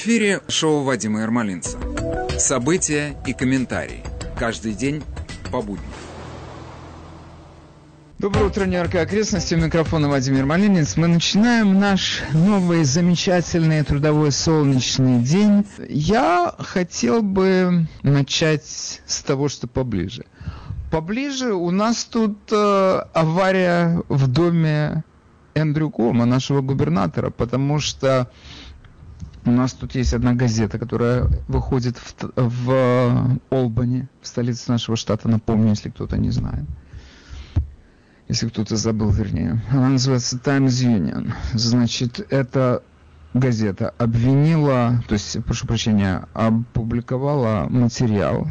Эфире шоу Вадима Ермолинца. События и комментарии. Каждый день по будням. Доброе утро, Нью-Йорк и окрестности. У микрофона Владимир Малинец. Мы начинаем наш новый замечательный трудовой солнечный день. Я хотел бы начать с того, что поближе. Поближе у нас тут э, авария в доме Эндрю Кома, нашего губернатора, потому что у нас тут есть одна газета, которая выходит в, в Олбани, в столице нашего штата, напомню, если кто-то не знает. Если кто-то забыл, вернее. Она называется Times Union. Значит, эта газета обвинила, то есть, прошу прощения, опубликовала материал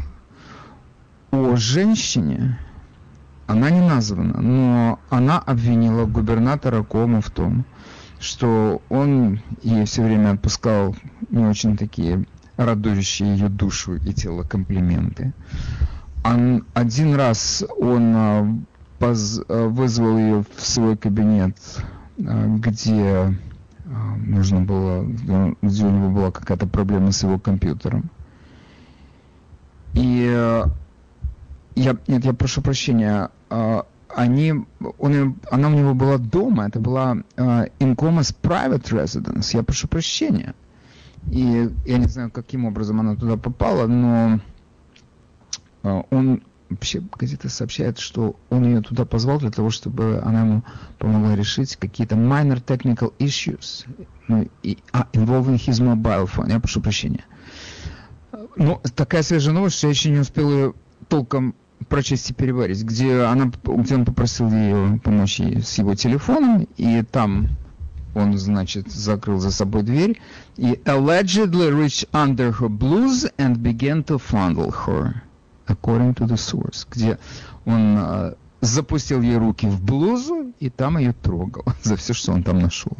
о женщине, она не названа, но она обвинила губернатора Кому в том, что он ей все время отпускал не очень такие радующие ее душу и тело комплименты. Он, один раз он а, поз, а, вызвал ее в свой кабинет, а, где нужно было, где у него была какая-то проблема с его компьютером. И я, нет, я прошу прощения, они, он, она у него была дома, это была uh, Incomas Private Residence, я прошу прощения. И я не знаю, каким образом она туда попала, но uh, он, вообще газета сообщает, что он ее туда позвал для того, чтобы она ему помогла решить какие-то minor technical issues, ну, а, involving his mobile phone, я прошу прощения. Ну, такая свежая новость, что я еще не успел ее толком прочесть и переварить, где, она, где он попросил ее помочь ей с его телефоном, и там он, значит, закрыл за собой дверь и allegedly reached under her blouse and began to fondle her, according to the source, где он uh, запустил ей руки в блузу и там ее трогал за все, что он там нашел.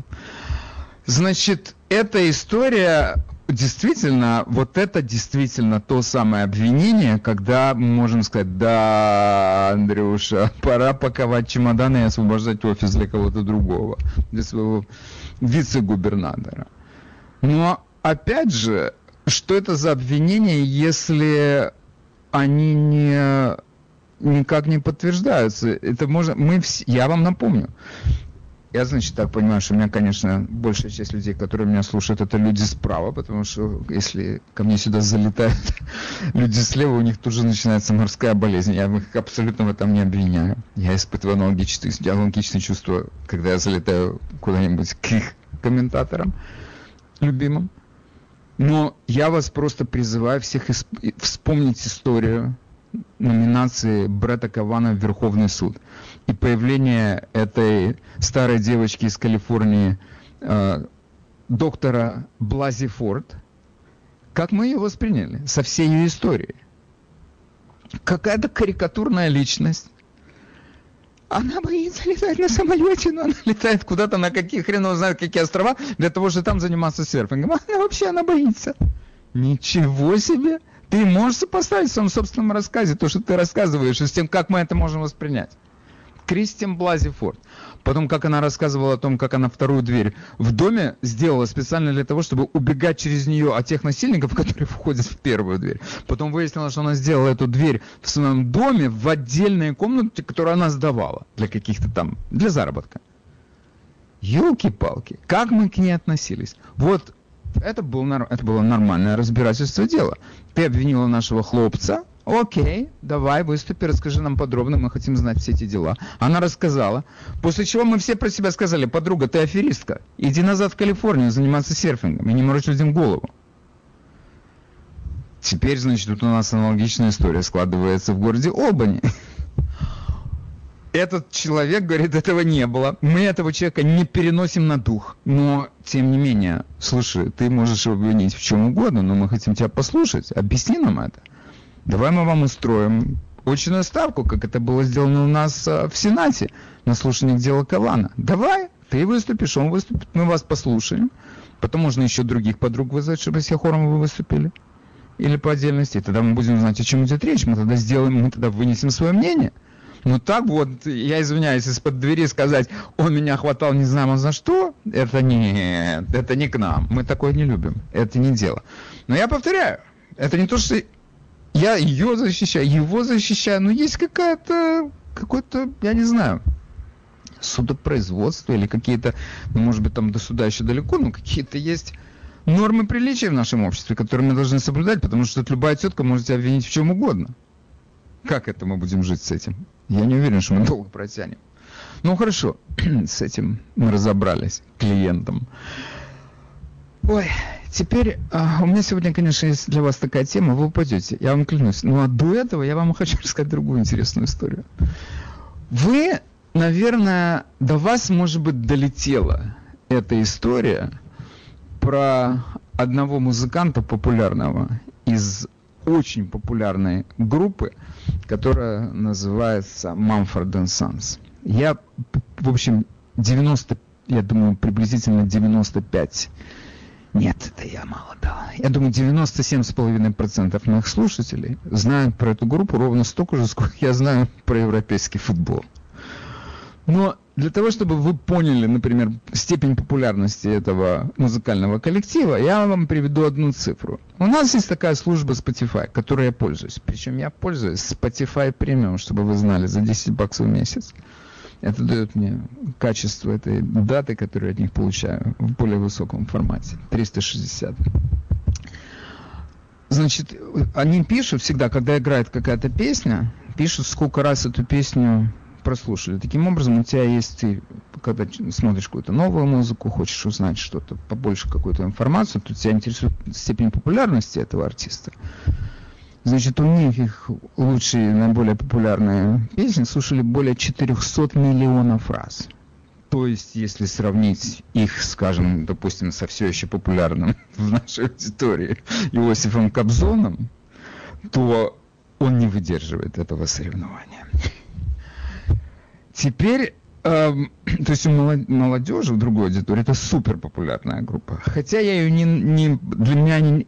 Значит, эта история действительно, вот это действительно то самое обвинение, когда мы можем сказать, да, Андрюша, пора паковать чемоданы и освобождать офис для кого-то другого, для своего вице-губернатора. Но, опять же, что это за обвинение, если они не никак не подтверждаются. Это можно, мы все, я вам напомню, я, значит, так понимаю, что у меня, конечно, большая часть людей, которые меня слушают, это люди справа, потому что если ко мне сюда залетают люди слева, у них тут же начинается морская болезнь. Я их абсолютно в этом не обвиняю. Я испытываю аналогичные, аналогичные чувства, когда я залетаю куда-нибудь к их комментаторам любимым. Но я вас просто призываю всех исп- вспомнить историю номинации Бретта Кавана в Верховный суд. Появление этой старой девочки из Калифорнии, э, доктора Блази Форд, как мы ее восприняли со всей ее историей. Какая-то карикатурная личность. Она боится летать на самолете, но она летает куда-то на какие хрен знает какие острова, для того, чтобы там заниматься серфингом. Она вообще, она боится. Ничего себе! Ты можешь сопоставить в своем собственном рассказе то, что ты рассказываешь, и с тем, как мы это можем воспринять. Кристин Блази Форд. Потом, как она рассказывала о том, как она вторую дверь в доме сделала специально для того, чтобы убегать через нее от тех насильников, которые входят в первую дверь. Потом выяснилось, что она сделала эту дверь в своем доме в отдельной комнате, которую она сдавала для каких-то там, для заработка. Елки-палки, как мы к ней относились? Вот это, был, это было нормальное разбирательство дела. Ты обвинила нашего хлопца, окей, давай, выступи, расскажи нам подробно, мы хотим знать все эти дела. Она рассказала, после чего мы все про себя сказали, подруга, ты аферистка, иди назад в Калифорнию заниматься серфингом и не морочь людям голову. Теперь, значит, тут у нас аналогичная история складывается в городе Олбани этот человек говорит, этого не было. Мы этого человека не переносим на дух. Но, тем не менее, слушай, ты можешь обвинить в чем угодно, но мы хотим тебя послушать. Объясни нам это. Давай мы вам устроим очную ставку, как это было сделано у нас а, в Сенате на слушании дела Кавана. Давай, ты выступишь, он выступит, мы вас послушаем. Потом можно еще других подруг вызвать, чтобы все хором вы выступили. Или по отдельности. Тогда мы будем знать, о чем идет речь. Мы тогда сделаем, мы тогда вынесем свое мнение. Ну так вот, я извиняюсь, из-под двери сказать, он меня хватал не знаю за что, это не, это не к нам. Мы такое не любим. Это не дело. Но я повторяю, это не то, что я ее защищаю, его защищаю, но есть какая-то, какой-то, я не знаю, судопроизводство или какие-то, ну, может быть, там до суда еще далеко, но какие-то есть нормы приличия в нашем обществе, которые мы должны соблюдать, потому что любая тетка может тебя обвинить в чем угодно. Как это мы будем жить с этим? Я не уверен, что мы долго протянем. Ну хорошо, с этим мы разобрались, клиентом. Ой, теперь а, у меня сегодня, конечно, есть для вас такая тема, вы упадете, я вам клянусь. Ну а до этого я вам хочу рассказать другую интересную историю. Вы, наверное, до вас, может быть, долетела эта история про одного музыканта популярного из очень популярной группы, которая называется Mumford Sons. Я, в общем, 90, я думаю, приблизительно 95 нет, это я мало дал. Я думаю, 97,5% моих слушателей знают про эту группу ровно столько же, сколько я знаю про европейский футбол. Но для того, чтобы вы поняли, например, степень популярности этого музыкального коллектива, я вам приведу одну цифру. У нас есть такая служба Spotify, которой я пользуюсь. Причем я пользуюсь Spotify Premium, чтобы вы знали, за 10 баксов в месяц. Это дает мне качество этой даты, которую я от них получаю в более высоком формате. 360. Значит, они пишут всегда, когда играет какая-то песня, пишут, сколько раз эту песню прослушали. Таким образом, у тебя есть, ты, когда смотришь какую-то новую музыку, хочешь узнать что-то, побольше какую-то информацию, то тебя интересует степень популярности этого артиста. Значит, у них их лучшие, наиболее популярные песни слушали более 400 миллионов раз. То есть, если сравнить их, скажем, допустим, со все еще популярным в нашей аудитории Иосифом Кобзоном, то он не выдерживает этого соревнования. Теперь, то есть у молодежи, в другой аудитории, это супер популярная группа. Хотя я ее не, не для меня они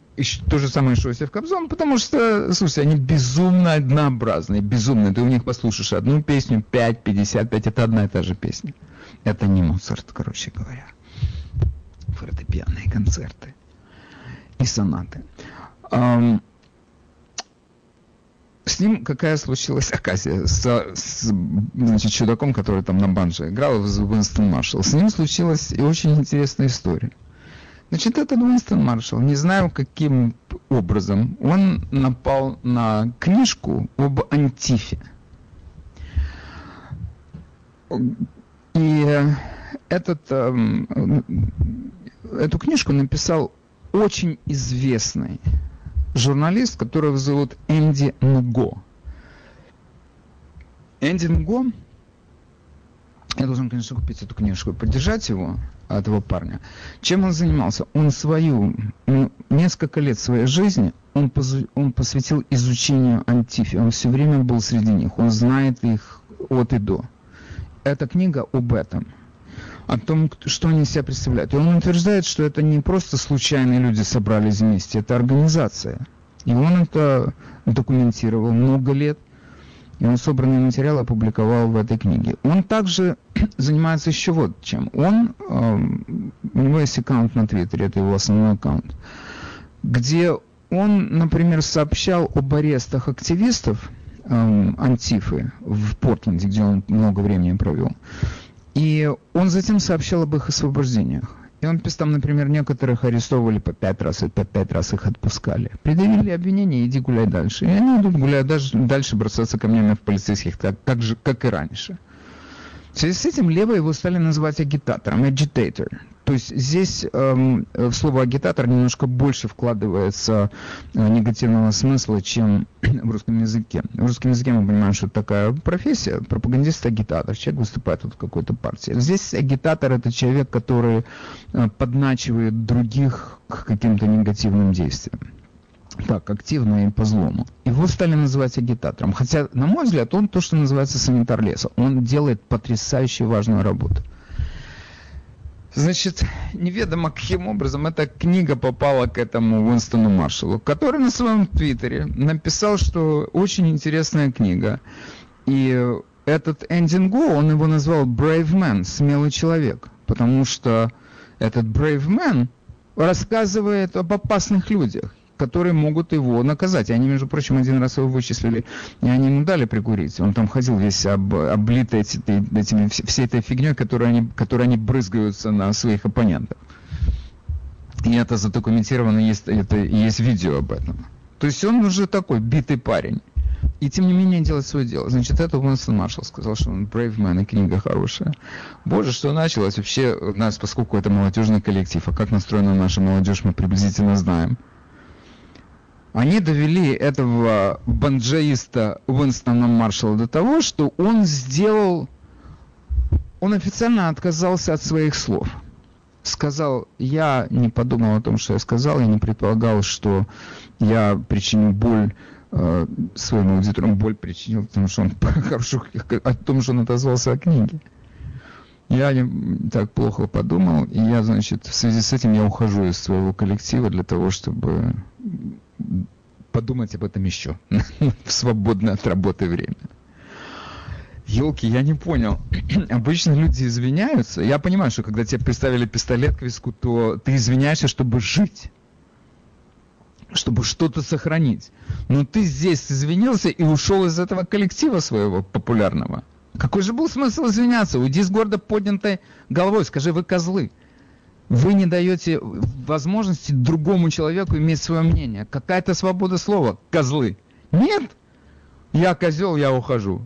то же самое, что Иосиф Кобзон, потому что, слушайте, они безумно однообразные, безумные. Ты у них послушаешь одну песню, 5, 55, это одна и та же песня. Это не Моцарт, короче говоря. Фортепианные концерты и сонаты. Um, с ним какая случилась оказия с, с значит, чудаком, который там на банже играл, Уинстон Маршалл. С ним случилась и очень интересная история. Значит, этот Уинстон Маршалл, не знаю каким образом, он напал на книжку об Антифе. И этот, э, эту книжку написал очень известный журналист, которого зовут Энди Нго. Энди Нго, я должен, конечно, купить эту книжку, поддержать его, этого парня. Чем он занимался? Он свою, ну, несколько лет своей жизни он, поз, он посвятил изучению антифи. Он все время был среди них. Он знает их от и до. Эта книга об этом – о том, что они себя представляют. И он утверждает, что это не просто случайные люди собрались вместе, это организация. И он это документировал много лет, и он собранный материал опубликовал в этой книге. Он также занимается еще вот чем. Он, э, у него есть аккаунт на Твиттере, это его основной аккаунт, где он, например, сообщал об арестах активистов э, Антифы в Портленде, где он много времени провел. И он затем сообщал об их освобождениях. И он писал, там, например, некоторых арестовывали по пять раз, и по пять раз их отпускали. Предъявили обвинение, иди гуляй дальше. И они идут гулять дальше, дальше бросаться камнями в полицейских, так, так же, как и раньше. В связи с этим левые его стали называть агитатором, agitator. То есть здесь эм, в слово агитатор немножко больше вкладывается э, негативного смысла, чем в русском языке. В русском языке мы понимаем, что это такая профессия, пропагандист-агитатор, человек выступает вот в какой-то партии. Здесь агитатор это человек, который э, подначивает других к каким-то негативным действиям так, активно и по злому. Его стали называть агитатором. Хотя, на мой взгляд, он то, что называется санитар леса. Он делает потрясающе важную работу. Значит, неведомо каким образом эта книга попала к этому Уинстону Маршалу, который на своем твиттере написал, что очень интересная книга. И этот Эндинго, он его назвал Brave Man, смелый человек, потому что этот Brave Man рассказывает об опасных людях, которые могут его наказать. Они, между прочим, один раз его вычислили, и они ему дали прикурить. Он там ходил весь об, облитый этими, этими, всей этой фигней, которой они, которой они брызгаются на своих оппонентов. И это задокументировано, есть, это, есть видео об этом. То есть он уже такой битый парень. И тем не менее делать свое дело. Значит, это Уинстон Маршалл сказал, что он Brave Man, и книга хорошая. Боже, что началось. Вообще, у нас, поскольку это молодежный коллектив, а как настроена наша молодежь, мы приблизительно знаем. Они довели этого банджаиста Уинстона Маршалла до того, что он сделал... Он официально отказался от своих слов. Сказал, я не подумал о том, что я сказал, я не предполагал, что я причиню боль э, своим аудиторам боль причинил, потому что он хорошо о том, что он отозвался о книге. Я не так плохо подумал, и я, значит, в связи с этим я ухожу из своего коллектива для того, чтобы подумать об этом еще в свободное от работы время. Елки, я не понял. Обычно люди извиняются. Я понимаю, что когда тебе приставили пистолет к виску, то ты извиняешься, чтобы жить чтобы что-то сохранить. Но ты здесь извинился и ушел из этого коллектива своего популярного. Какой же был смысл извиняться? Уйди с гордо поднятой головой, скажи, вы козлы. Вы не даете возможности другому человеку иметь свое мнение. Какая-то свобода слова, козлы. Нет, я козел, я ухожу.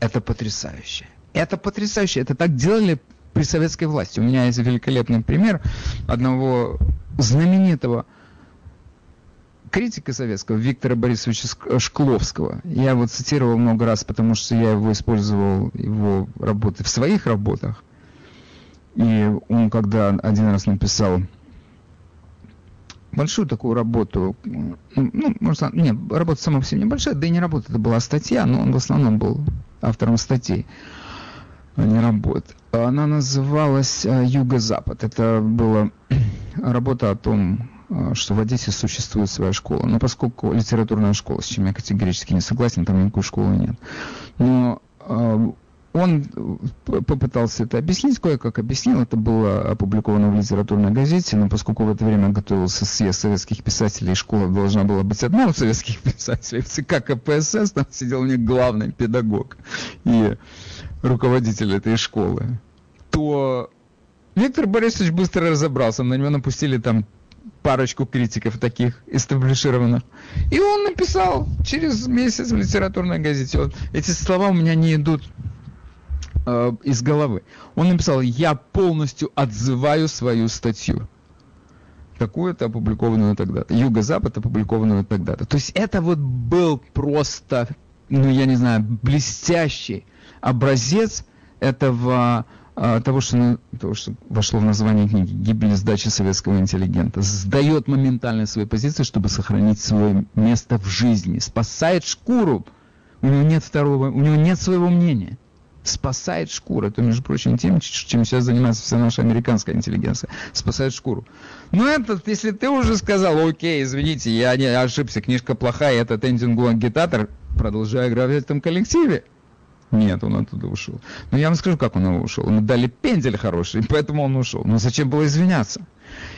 Это потрясающе. Это потрясающе. Это так делали при советской власти. У меня есть великолепный пример одного знаменитого критика советского Виктора Борисовича Шкловского. Я его цитировал много раз, потому что я его использовал, его работы в своих работах. И он когда один раз написал большую такую работу, ну, может, нет, работа сама по себе небольшая, да и не работа, это была статья, но он в основном был автором статей, а не работ. Она называлась э, «Юго-Запад». Это была работа о том, Э, что в Одессе существует своя школа. Но поскольку литературная школа, с чем я категорически не согласен, там никакой школы нет. Но э, он попытался это объяснить, кое-как объяснил, это было опубликовано в литературной газете, но поскольку в это время готовился съезд советских писателей, школа должна была быть одна у советских писателей, в ЦК КПСС там сидел у них главный педагог и руководитель этой школы, то Виктор Борисович быстро разобрался, на него напустили там парочку критиков таких эстаблишированных. И он написал через месяц в литературной газете. Вот, эти слова у меня не идут э, из головы. Он написал, я полностью отзываю свою статью. Какую-то опубликованную тогда-то. Юго-Запад опубликованную тогда-то. То есть это вот был просто, ну я не знаю, блестящий образец этого а, того, что, того, что вошло в название книги «Гибель сдачи советского интеллигента», сдает моментально свои позиции, чтобы сохранить свое место в жизни, спасает шкуру. У него нет второго, у него нет своего мнения. Спасает шкуру. Это, между прочим, тем, чем сейчас занимается вся наша американская интеллигенция. Спасает шкуру. Но этот, если ты уже сказал, окей, извините, я не ошибся, книжка плохая, этот Эндинг агитатор, продолжаю играть в этом коллективе. Нет, он оттуда ушел. Но я вам скажу, как он ушел. Ему дали пендель хороший, поэтому он ушел. Но зачем было извиняться?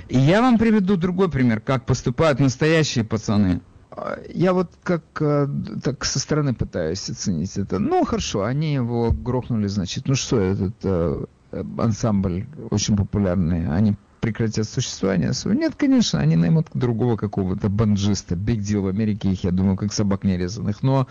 И я вам приведу другой пример, как поступают настоящие пацаны. Я вот как э, так со стороны пытаюсь оценить это. Ну, хорошо, они его грохнули, значит. Ну что, этот э, ансамбль очень популярный. Они прекратят существование свое? Нет, конечно, они наймут другого какого-то банджиста. Биг дел в Америке их, я думаю, как собак нерезанных. Но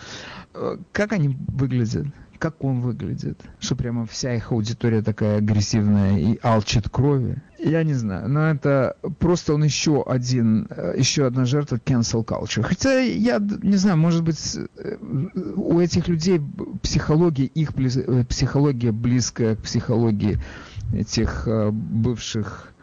э, как они выглядят? как он выглядит, что прямо вся их аудитория такая агрессивная и алчит крови. Я не знаю, но это просто он еще один, э, еще одна жертва cancel culture. Хотя я не знаю, может быть, э, у этих людей психология, их психология близкая к психологии этих бывших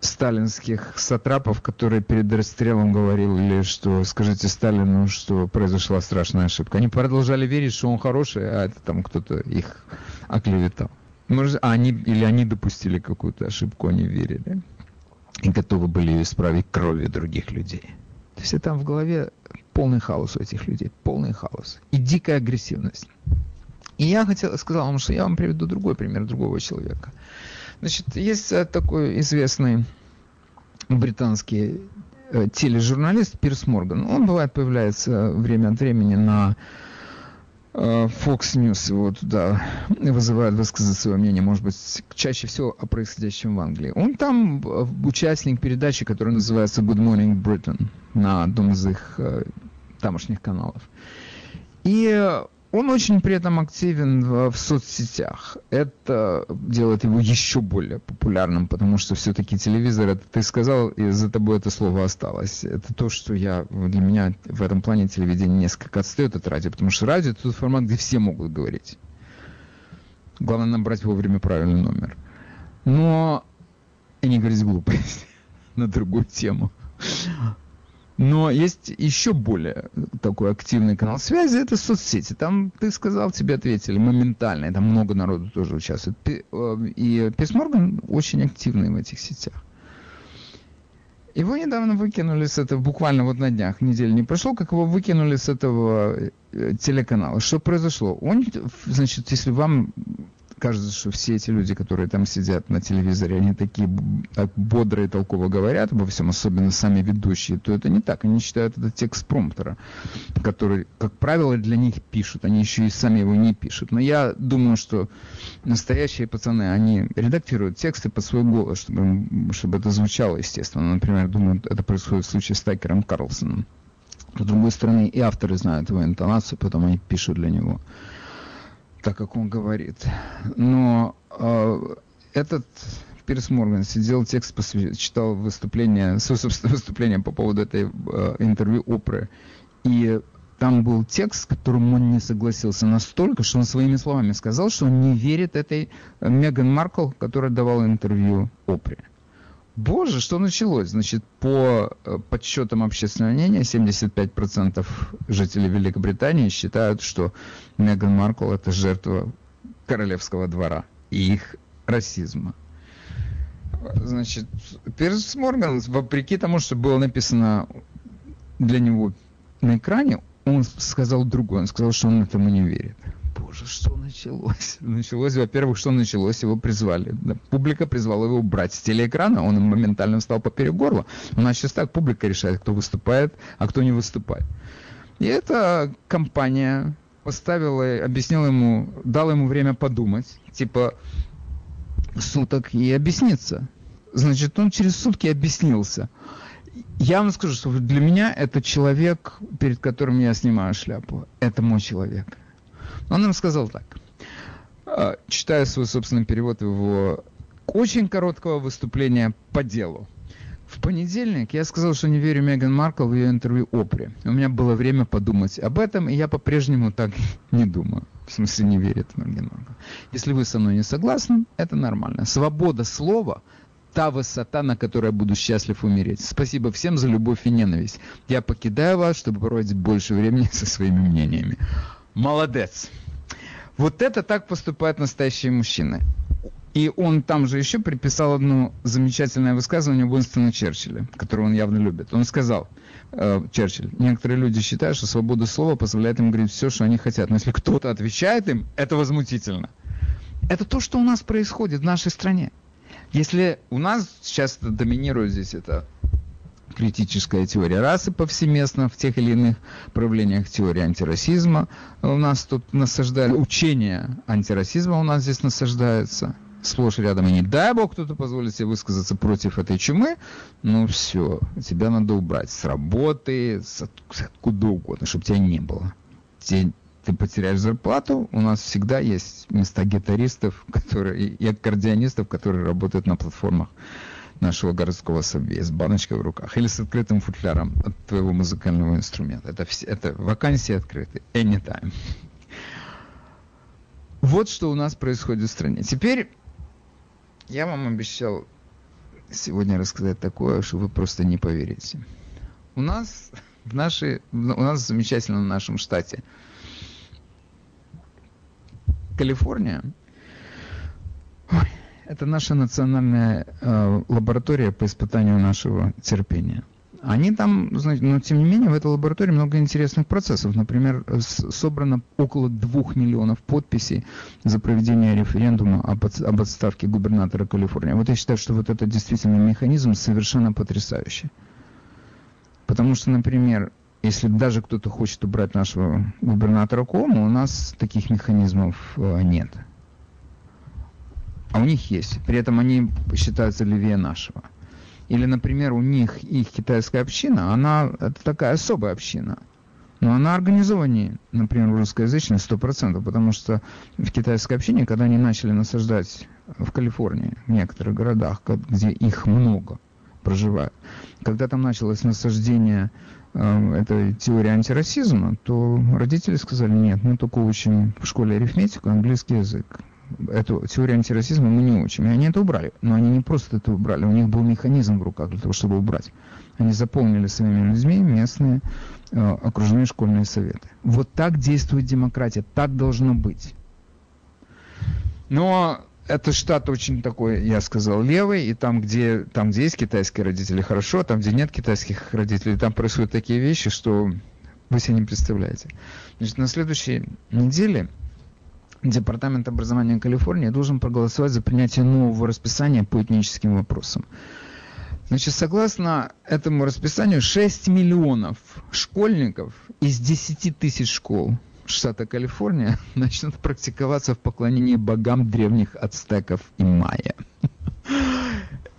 сталинских сатрапов, которые перед расстрелом говорили, что скажите Сталину, что произошла страшная ошибка. Они продолжали верить, что он хороший, а это там кто-то их оклеветал. Может, а они, или они допустили какую-то ошибку, они верили. И готовы были исправить кровью других людей. То есть там в голове полный хаос у этих людей, полный хаос. И дикая агрессивность. И я хотел, сказал вам, что я вам приведу другой пример другого человека. Значит, есть э, такой известный британский э, тележурналист Пирс Морган. Он бывает появляется время от времени на э, Fox News его туда вызывает высказать свое мнение, может быть, чаще всего о происходящем в Англии. Он там участник передачи, которая называется Good Morning Britain на одном из их тамошних каналов. И он очень при этом активен в, в соцсетях. Это делает его еще более популярным, потому что все-таки телевизор, это ты сказал, и за тобой это слово осталось. Это то, что я, для меня в этом плане телевидение несколько отстает от радио, потому что радио это тот формат, где все могут говорить. Главное набрать вовремя правильный номер. Но и не говорить глупость на другую тему. Но есть еще более такой активный канал связи, это соцсети. Там, ты сказал, тебе ответили моментально, и там много народу тоже участвует. Э, и Пирс Морган очень активный в этих сетях. Его недавно выкинули с этого, буквально вот на днях, неделю не прошел, как его выкинули с этого э, телеканала. Что произошло? Он, значит, если вам кажется, что все эти люди, которые там сидят на телевизоре, они такие так бодро и толково говорят обо всем, особенно сами ведущие, то это не так. Они считают это текст промптера, который, как правило, для них пишут. Они еще и сами его не пишут. Но я думаю, что настоящие пацаны, они редактируют тексты под свой голос, чтобы, чтобы это звучало естественно. Например, думаю, это происходит в случае с Тайкером Карлсоном. С другой стороны, и авторы знают его интонацию, потом они пишут для него так, как он говорит. Но э, этот Пирс Морган сидел, текст посвя... читал выступление, собственно, выступление по поводу этой э, интервью Опры. И там был текст, с которым он не согласился настолько, что он своими словами сказал, что он не верит этой Меган Маркл, которая давала интервью Опре. Боже, что началось? Значит, по э, подсчетам общественного мнения, 75% жителей Великобритании считают, что Меган Маркл это жертва королевского двора и их расизма. Значит, Пирс Морган, вопреки тому, что было написано для него на экране, он сказал другое. Он сказал, что он этому не верит боже, что началось? Началось, во-первых, что началось, его призвали. Публика призвала его убрать с телеэкрана, он моментально встал поперек горла. У нас сейчас так публика решает, кто выступает, а кто не выступает. И эта компания поставила, объяснила ему, дала ему время подумать, типа суток и объясниться. Значит, он через сутки объяснился. Я вам скажу, что для меня это человек, перед которым я снимаю шляпу. Это мой человек. Он нам сказал так. А, читаю свой собственный перевод его очень короткого выступления по делу. В понедельник я сказал, что не верю Меган Маркл в ее интервью Опре. У меня было время подумать об этом, и я по-прежнему так не думаю. В смысле, не верит Меган Маркл. Если вы со мной не согласны, это нормально. Свобода слова – та высота, на которой я буду счастлив умереть. Спасибо всем за любовь и ненависть. Я покидаю вас, чтобы проводить больше времени со своими мнениями. Молодец. Вот это так поступают настоящие мужчины. И он там же еще приписал одно замечательное высказывание Уинстона Черчилля, которое он явно любит. Он сказал, э, Черчилль, некоторые люди считают, что свобода слова позволяет им говорить все, что они хотят. Но если кто-то отвечает им, это возмутительно. Это то, что у нас происходит в нашей стране. Если у нас сейчас доминирует здесь это критическая теория расы повсеместно в тех или иных проявлениях теории антирасизма. У нас тут насаждают учение антирасизма у нас здесь насаждается сплошь рядом. И не дай бог кто-то позволит себе высказаться против этой чумы, ну все, тебя надо убрать с работы, с откуда угодно, чтобы тебя не было. Тебе, ты потеряешь зарплату, у нас всегда есть места гитаристов которые, и аккордеонистов, которые работают на платформах нашего городского собья с баночкой в руках или с открытым футляром от твоего музыкального инструмента. Это, все, это вакансии открыты. Anytime. Вот что у нас происходит в стране. Теперь я вам обещал сегодня рассказать такое, что вы просто не поверите. У нас в нашей, у нас замечательно в нашем штате Калифорния. Ой, это наша национальная э, лаборатория по испытанию нашего терпения. Они там, знаете, но тем не менее в этой лаборатории много интересных процессов. Например, собрано около двух миллионов подписей за проведение референдума об, об отставке губернатора Калифорнии. Вот я считаю, что вот этот действительно механизм совершенно потрясающий. Потому что, например, если даже кто-то хочет убрать нашего губернатора Кома, у нас таких механизмов э, нет. А у них есть. При этом они считаются левее нашего. Или, например, у них их китайская община, она это такая особая община. Но она организованнее, например, русскоязычной 100%, потому что в китайской общине, когда они начали насаждать в Калифорнии, в некоторых городах, где их много проживают, когда там началось насаждение э, этой теории антирасизма, то родители сказали, нет, мы только учим в школе арифметику, английский язык эту теорию антирасизма мы не учим. И они это убрали. Но они не просто это убрали, у них был механизм в руках для того, чтобы убрать. Они заполнили своими людьми местные э, окружные школьные советы. Вот так действует демократия, так должно быть. Но это штат очень такой, я сказал, левый, и там где, там, где есть китайские родители, хорошо, там, где нет китайских родителей, там происходят такие вещи, что вы себе не представляете. Значит, на следующей неделе Департамент образования Калифорнии должен проголосовать за принятие нового расписания по этническим вопросам. Значит, согласно этому расписанию, 6 миллионов школьников из 10 тысяч школ штата Калифорния начнут практиковаться в поклонении богам древних ацтеков и майя.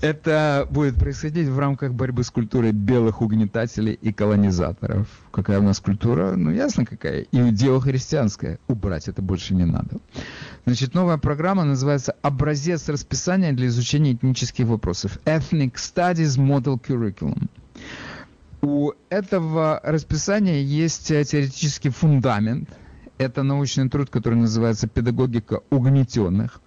Это будет происходить в рамках борьбы с культурой белых угнетателей и колонизаторов. Какая у нас культура? Ну, ясно какая. Иудео-христианская. Убрать это больше не надо. Значит, новая программа называется «Образец расписания для изучения этнических вопросов». Ethnic Studies Model Curriculum. У этого расписания есть теоретический фундамент. Это научный труд, который называется «Педагогика угнетенных».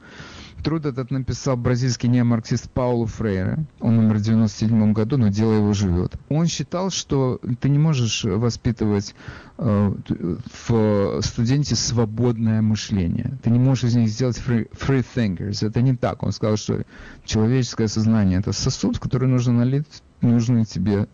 Труд этот написал бразильский неомарксист Пауло Фрейре. Он умер в 97 году, но дело его живет. Он считал, что ты не можешь воспитывать э, в студенте свободное мышление. Ты не можешь из них сделать free, free thinkers. Это не так. Он сказал, что человеческое сознание – это сосуд, в который нужно налить нужный тебе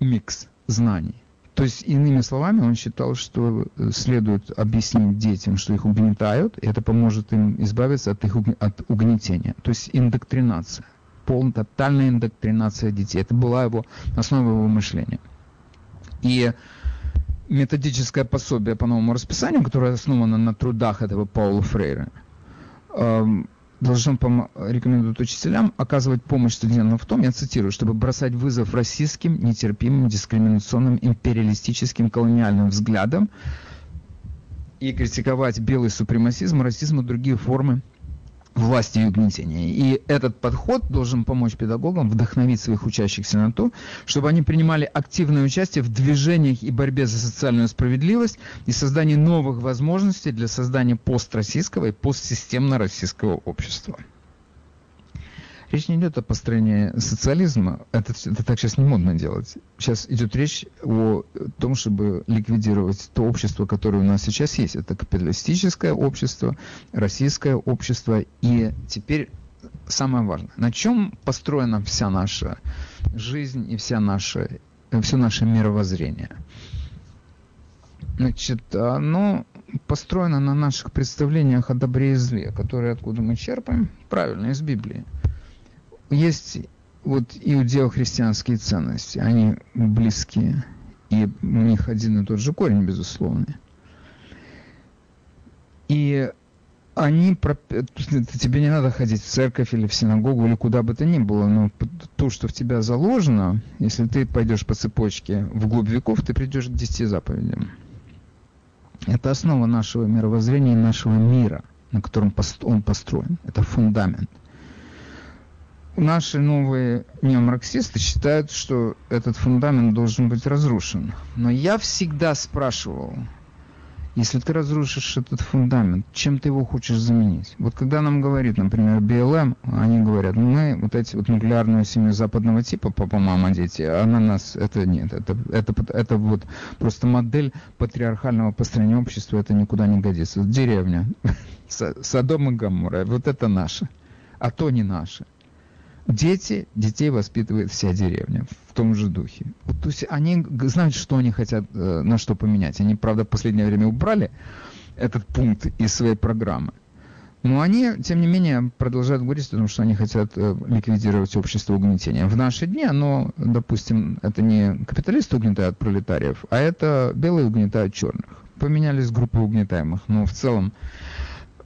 микс знаний. То есть, иными словами, он считал, что э, следует объяснить детям, что их угнетают, и это поможет им избавиться от их от угнетения. То есть индоктринация, полная, тотальная индоктринация детей. Это была его основа его мышления. И методическое пособие по новому расписанию, которое основано на трудах этого Паула Фрейра, эм, должен рекомендует учителям оказывать помощь студентам в том, я цитирую, чтобы бросать вызов расистским, нетерпимым, дискриминационным, империалистическим, колониальным взглядам и критиковать белый супремасизм, расизм и другие формы власти и угнетения. И этот подход должен помочь педагогам вдохновить своих учащихся на то, чтобы они принимали активное участие в движениях и борьбе за социальную справедливость и создании новых возможностей для создания построссийского и постсистемно-российского общества. Речь не идет о построении социализма. Это, это так сейчас не модно делать. Сейчас идет речь о том, чтобы ликвидировать то общество, которое у нас сейчас есть. Это капиталистическое общество, российское общество. И теперь самое важное. На чем построена вся наша жизнь и вся наша, все наше мировоззрение? Значит, оно построено на наших представлениях о добре и зле, которые откуда мы черпаем? Правильно, из Библии есть вот иудео-христианские ценности, они близкие, и у них один и тот же корень, безусловно. И они, тебе не надо ходить в церковь или в синагогу или куда бы то ни было, но то, что в тебя заложено, если ты пойдешь по цепочке в глубь веков, ты придешь к десяти заповедям. Это основа нашего мировоззрения и нашего мира, на котором он построен. Это фундамент наши новые неомарксисты считают, что этот фундамент должен быть разрушен. Но я всегда спрашивал, если ты разрушишь этот фундамент, чем ты его хочешь заменить? Вот когда нам говорит, например, БЛМ, они говорят, мы вот эти вот нуклеарную семью западного типа, папа, мама, дети, а на нас это нет. Это, это, это вот просто модель патриархального построения общества, это никуда не годится. Деревня, Содом и Гаммура, вот это наше, а то не наше. Дети, детей воспитывает вся деревня. том же духе. Вот, то есть они знают, что они хотят, э, на что поменять. Они, правда, в последнее время убрали этот пункт из своей программы. Но они, тем не менее, продолжают говорить о том, что они хотят э, ликвидировать общество угнетения. В наши дни оно, допустим, это не капиталисты угнетают пролетариев, а это белые угнетают черных. Поменялись группы угнетаемых, но в целом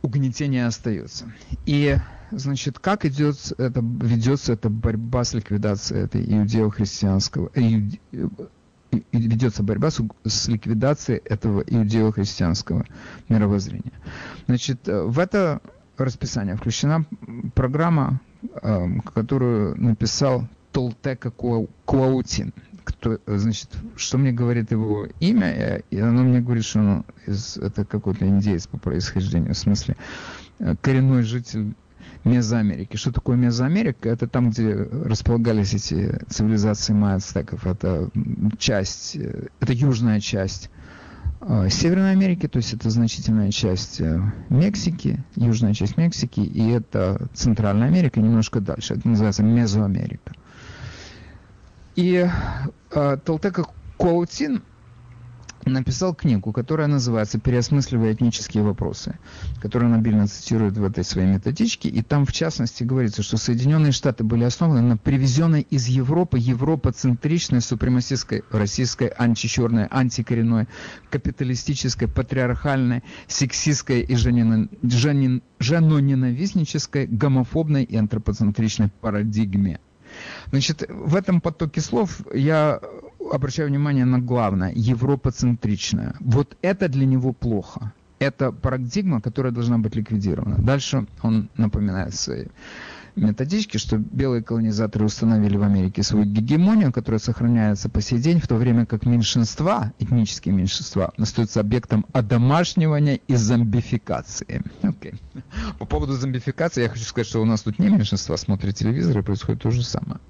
угнетение остается. И, значит, как идет это, ведется эта борьба с ликвидацией этой иудео-христианского, иуде, ведется борьба с, с ликвидацией этого иудео-христианского мировоззрения. Значит, э, в это расписание включена программа, э, которую написал Толтека Куаутин. Кто, значит, что мне говорит его имя, и оно мне говорит, что он из, это какой-то индейец по происхождению, в смысле э, коренной житель Мезоамерики. Что такое Мезоамерика? Это там, где располагались эти цивилизации майя-ацтеков. Это часть, э, это южная часть э, Северной Америки, то есть это значительная часть э, Мексики, южная часть Мексики, и это Центральная Америка, немножко дальше. Это называется Мезоамерика. И э, Толтека Коутин написал книгу, которая называется «Переосмысливая этнические вопросы», которую он обильно цитирует в этой своей методичке, и там в частности говорится, что Соединенные Штаты были основаны на привезенной из Европы европоцентричной, супремасистской, российской, античерной, антикоренной, капиталистической, патриархальной, сексистской и женоненавистнической, гомофобной и антропоцентричной парадигме. Значит, в этом потоке слов я обращаю внимание на главное, европоцентричное. Вот это для него плохо. Это парадигма, которая должна быть ликвидирована. Дальше он напоминает свои методички, что белые колонизаторы установили в Америке свою гегемонию, которая сохраняется по сей день, в то время как меньшинства, этнические меньшинства, остаются объектом одомашнивания и зомбификации. Okay. По поводу зомбификации я хочу сказать, что у нас тут не меньшинства смотрят телевизор, и происходит то же самое.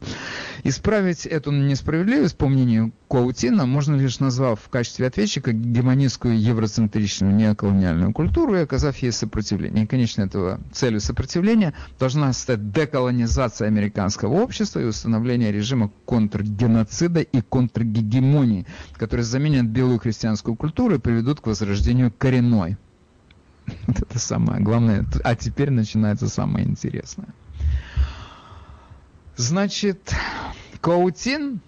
Исправить эту несправедливость, по мнению Коутина, можно лишь назвав в качестве ответчика гемонистскую евроцентричную неоколониальную культуру и оказав ей сопротивление. И, конечно, этого целью сопротивления должна стать деколонизация американского общества и установление режима контргеноцида и контргегемонии, которые заменят белую христианскую культуру и приведут к возрождению коренной. Вот это самое главное. А теперь начинается самое интересное. Значит, Каутин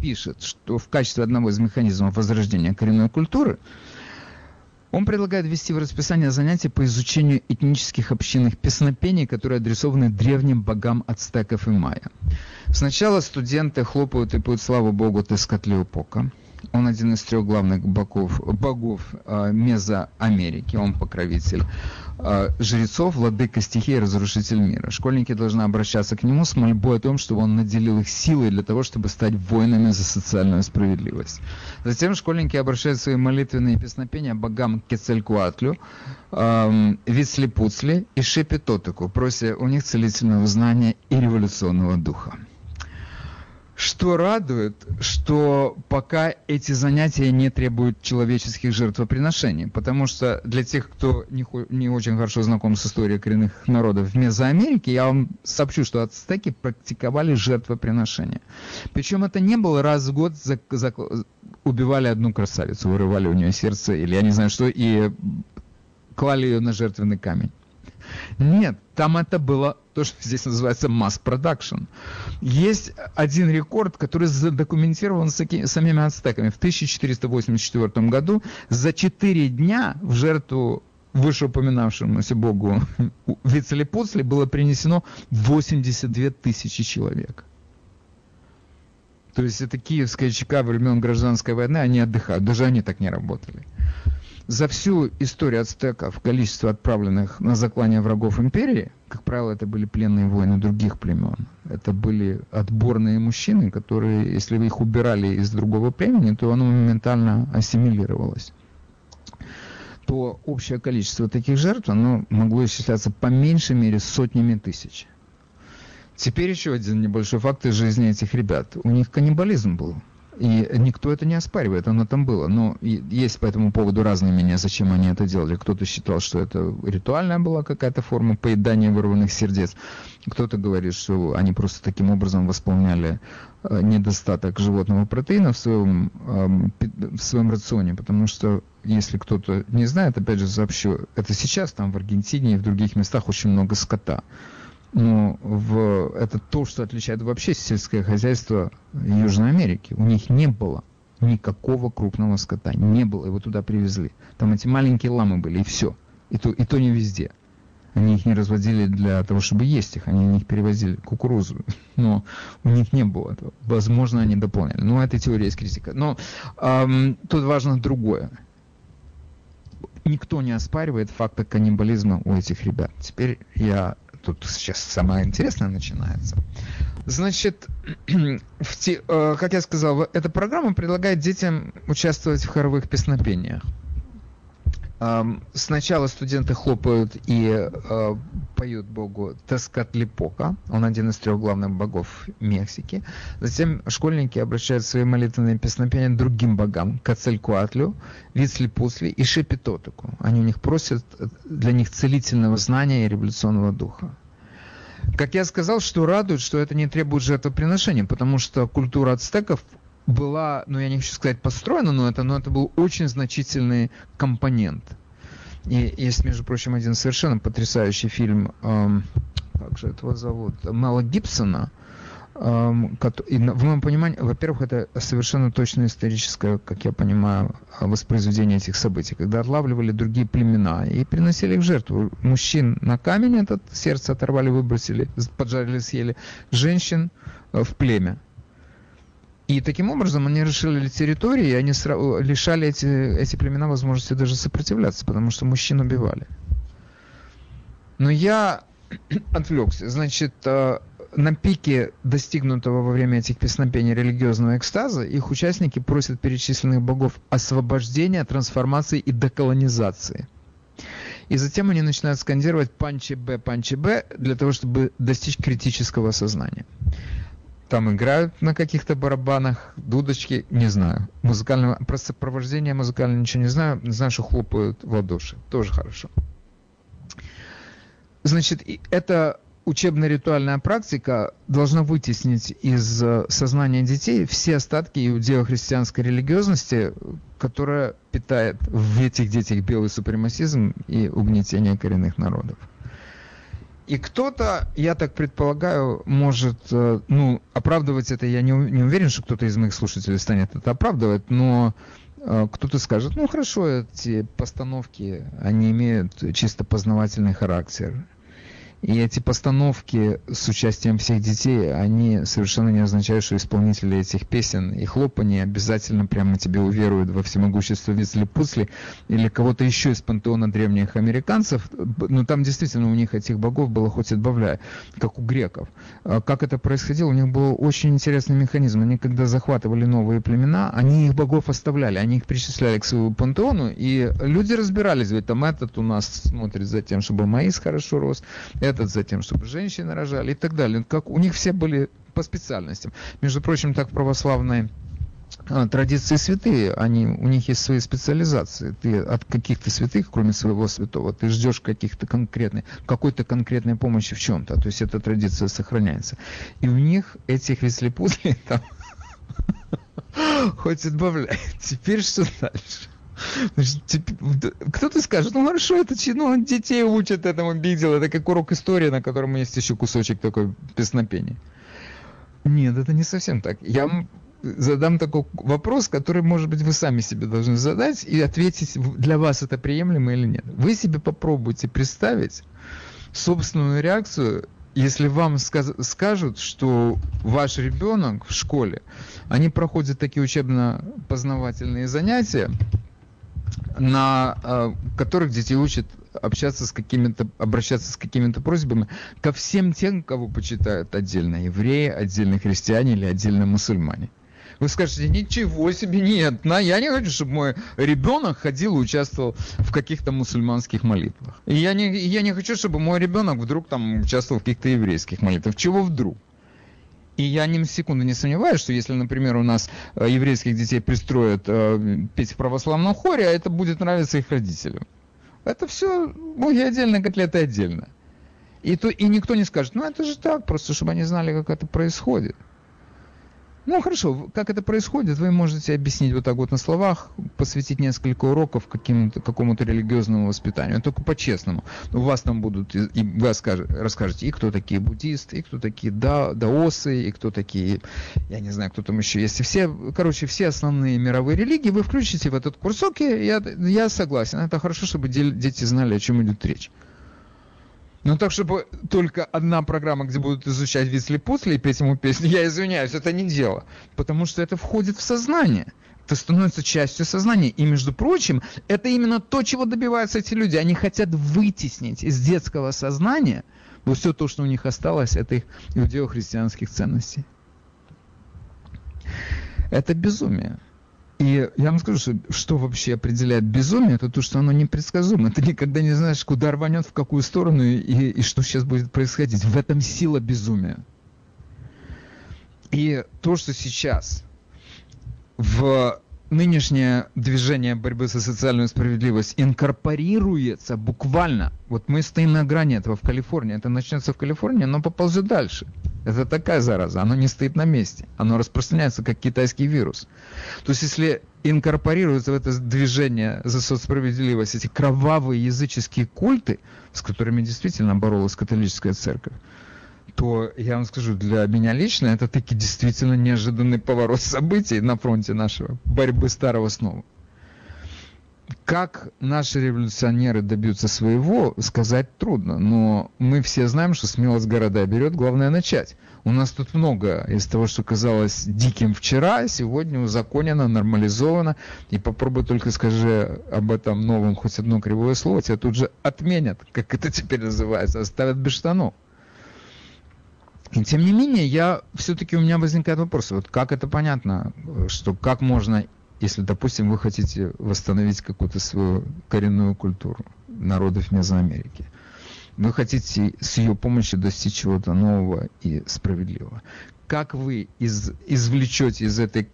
пишет, что в качестве одного из механизмов возрождения коренной культуры – он предлагает ввести в расписание занятия по изучению этнических общинных песнопений, которые адресованы древним богам ацтеков и майя. Сначала студенты хлопают и поют славу богу Тескатлиопока. Он один из трех главных богов, богов э, Мезоамерики, он покровитель э, жрецов, владыка стихии, разрушитель мира. Школьники должны обращаться к нему с мольбой о том, чтобы он наделил их силой для того, чтобы стать воинами за социальную справедливость. Затем школьники обращают свои молитвенные песнопения богам Кецелькуатлю, э, Вицлепуцли и Шепетотеку, прося у них целительного знания и революционного духа. Что радует, что пока эти занятия не требуют человеческих жертвоприношений, потому что для тех, кто не, не очень хорошо знаком с историей коренных народов в Мезоамерике, я вам сообщу, что ацтеки практиковали жертвоприношения. Причем это не было раз в год за, за, убивали одну красавицу, вырывали у нее сердце или я не знаю что, и клали ее на жертвенный камень. Нет, там это было то, что здесь называется mass production. Есть один рекорд, который задокументирован самими ацтеками. В 1484 году за 4 дня в жертву вышеупоминавшемуся богу Вицелепоцли было принесено 82 тысячи человек. То есть это киевская ЧК времен гражданской войны, они отдыхают. Даже они так не работали. За всю историю ацтеков количество отправленных на заклание врагов империи, как правило, это были пленные воины других племен. Это были отборные мужчины, которые, если вы их убирали из другого племени, то оно моментально ассимилировалось то общее количество таких жертв оно могло исчисляться по меньшей мере сотнями тысяч. Теперь еще один небольшой факт из жизни этих ребят. У них каннибализм был И никто это не оспаривает, оно там было. Но есть по этому поводу разные мнения, зачем они это делали. Кто-то считал, что это ритуальная была какая-то форма поедания вырванных сердец. Кто-то говорит, что они просто таким образом восполняли э, недостаток животного протеина в своем, в своем рационе. Потому что, если кто-то не знает, опять же сообщу, это сейчас там в Аргентине и в других местах очень много скота но в, это то, что отличает вообще сельское хозяйство Южной Америки. У них не было никакого крупного скота. Не было, его туда привезли. Там эти маленькие ламы были, и все. И то, и то не везде. Они их не разводили для того, чтобы есть их. Они их перевозили кукурузу. Но у них не было этого. Возможно, они дополняли. Но это теория есть критика. Но эм, тут важно другое. Никто не оспаривает факта каннибализма у этих ребят. Теперь я тут сейчас самое интересное начинается. Значит, в те, э, как я сказал, эта программа предлагает детям участвовать в хоровых песнопениях. Сначала студенты хлопают и э, поют богу Тескатлипока, он один из трех главных богов Мексики. Затем школьники обращают свои молитвенные песнопения другим богам, Кацелькуатлю, Вицлипусли и Шепетотику. Они у них просят для них целительного знания и революционного духа. Как я сказал, что радует, что это не требует жертвоприношения, потому что культура ацтеков была, ну я не хочу сказать построена, но это, но это был очень значительный компонент. И есть, между прочим, один совершенно потрясающий фильм, эм, как же этого зовут, Мела Гибсона, эм, и в моем понимании, во-первых, это совершенно точно историческое, как я понимаю, воспроизведение этих событий, когда отлавливали другие племена и приносили их жертву. Мужчин на камень этот сердце оторвали, выбросили, поджарили, съели. Женщин э, в племя. И таким образом они расширили территории, и они лишали эти, эти племена возможности даже сопротивляться, потому что мужчин убивали. Но я отвлекся. Значит, э, на пике достигнутого во время этих песнопений религиозного экстаза их участники просят перечисленных богов освобождения, трансформации и деколонизации. И затем они начинают скандировать «панчи Б, панчи Б» для того, чтобы достичь критического сознания там играют на каких-то барабанах, дудочки, не знаю. Музыкального, про сопровождение музыкального ничего не знаю, знаю, что хлопают в ладоши, тоже хорошо. Значит, эта учебно-ритуальная практика должна вытеснить из э, сознания детей все остатки иудео-христианской религиозности, которая питает в этих детях белый супремасизм и угнетение коренных народов. И кто-то, я так предполагаю, может, э, ну, оправдывать это, я не, не уверен, что кто-то из моих слушателей станет это оправдывать, но э, кто-то скажет, ну хорошо, эти постановки, они имеют чисто познавательный характер. И эти постановки с участием всех детей, они совершенно не означают, что исполнители этих песен и хлопани обязательно прямо тебе уверуют во всемогущество Визли Пусли или кого-то еще из пантеона древних американцев. Но там действительно у них этих богов было хоть отбавляя, как у греков. А как это происходило? У них был очень интересный механизм. Они когда захватывали новые племена, они их богов оставляли, они их причисляли к своему пантеону, и люди разбирались, ведь там этот у нас смотрит за тем, чтобы маис хорошо рос, этот за тем, чтобы женщины рожали и так далее. Как у них все были по специальностям. Между прочим, так православные а, традиции святые, они, у них есть свои специализации. Ты от каких-то святых, кроме своего святого, ты ждешь каких-то конкретной, какой-то конкретной помощи в чем-то. То есть эта традиция сохраняется. И у них этих веслепузлей там хоть отбавляй. Теперь что дальше? Кто-то скажет, ну хорошо, это ну, детей учат этому видел, это как урок истории, на котором есть еще кусочек такой песнопения. Нет, это не совсем так. Я задам такой вопрос, который, может быть, вы сами себе должны задать и ответить, для вас это приемлемо или нет. Вы себе попробуйте представить собственную реакцию, если вам скажут, что ваш ребенок в школе, они проходят такие учебно-познавательные занятия, на э, которых детей учат общаться с какими-то, обращаться с какими-то просьбами ко всем тем, кого почитают отдельно евреи, отдельно христиане или отдельно мусульмане. Вы скажете, ничего себе, нет, на, я не хочу, чтобы мой ребенок ходил и участвовал в каких-то мусульманских молитвах. И я не, я не хочу, чтобы мой ребенок вдруг там участвовал в каких-то еврейских молитвах. Чего вдруг? И я ни на секунду не сомневаюсь, что если, например, у нас э, еврейских детей пристроят э, петь в православном хоре, это будет нравиться их родителям. Это все боги отдельно, котлеты отдельно. И, то, и никто не скажет, ну это же так, просто чтобы они знали, как это происходит. Ну хорошо, как это происходит, вы можете объяснить вот так вот на словах, посвятить несколько уроков каким-то, какому-то религиозному воспитанию, только по-честному. У вас там будут, и вы расскажете, и кто такие буддисты, и кто такие да, даосы, и кто такие, я не знаю, кто там еще есть. И все, короче, все основные мировые религии вы включите в этот курсок, и я, я согласен. Это хорошо, чтобы дети знали, о чем идет речь. Ну так, чтобы только одна программа, где будут изучать Висли после и петь ему песни, я извиняюсь, это не дело. Потому что это входит в сознание. Это становится частью сознания. И, между прочим, это именно то, чего добиваются эти люди. Они хотят вытеснить из детского сознания вот все то, что у них осталось, это их иудео-христианских ценностей. Это безумие. И я вам скажу, что, что вообще определяет безумие, это то, что оно непредсказуемо. Ты никогда не знаешь, куда рванет, в какую сторону и, и что сейчас будет происходить. В этом сила безумия. И то, что сейчас в нынешнее движение борьбы за социальную справедливость инкорпорируется буквально. Вот мы стоим на грани этого в Калифорнии. Это начнется в Калифорнии, но поползет дальше. Это такая зараза, оно не стоит на месте. Оно распространяется, как китайский вирус. То есть, если инкорпорируются в это движение за соцсправедливость эти кровавые языческие культы, с которыми действительно боролась католическая церковь, то я вам скажу, для меня лично это таки действительно неожиданный поворот событий на фронте нашего борьбы старого с новым. Как наши революционеры добьются своего, сказать трудно, но мы все знаем, что смелость города берет, главное начать. У нас тут много из того, что казалось диким вчера, сегодня узаконено, нормализовано, и попробуй только скажи об этом новом хоть одно кривое слово, тебя тут же отменят, как это теперь называется, оставят без штанов. И тем не менее, я все-таки у меня возникает вопрос, вот как это понятно, что как можно, если, допустим, вы хотите восстановить какую-то свою коренную культуру народов Мезоамерики, вы хотите с ее помощью достичь чего-то нового и справедливого. Как вы из, извлечете из этой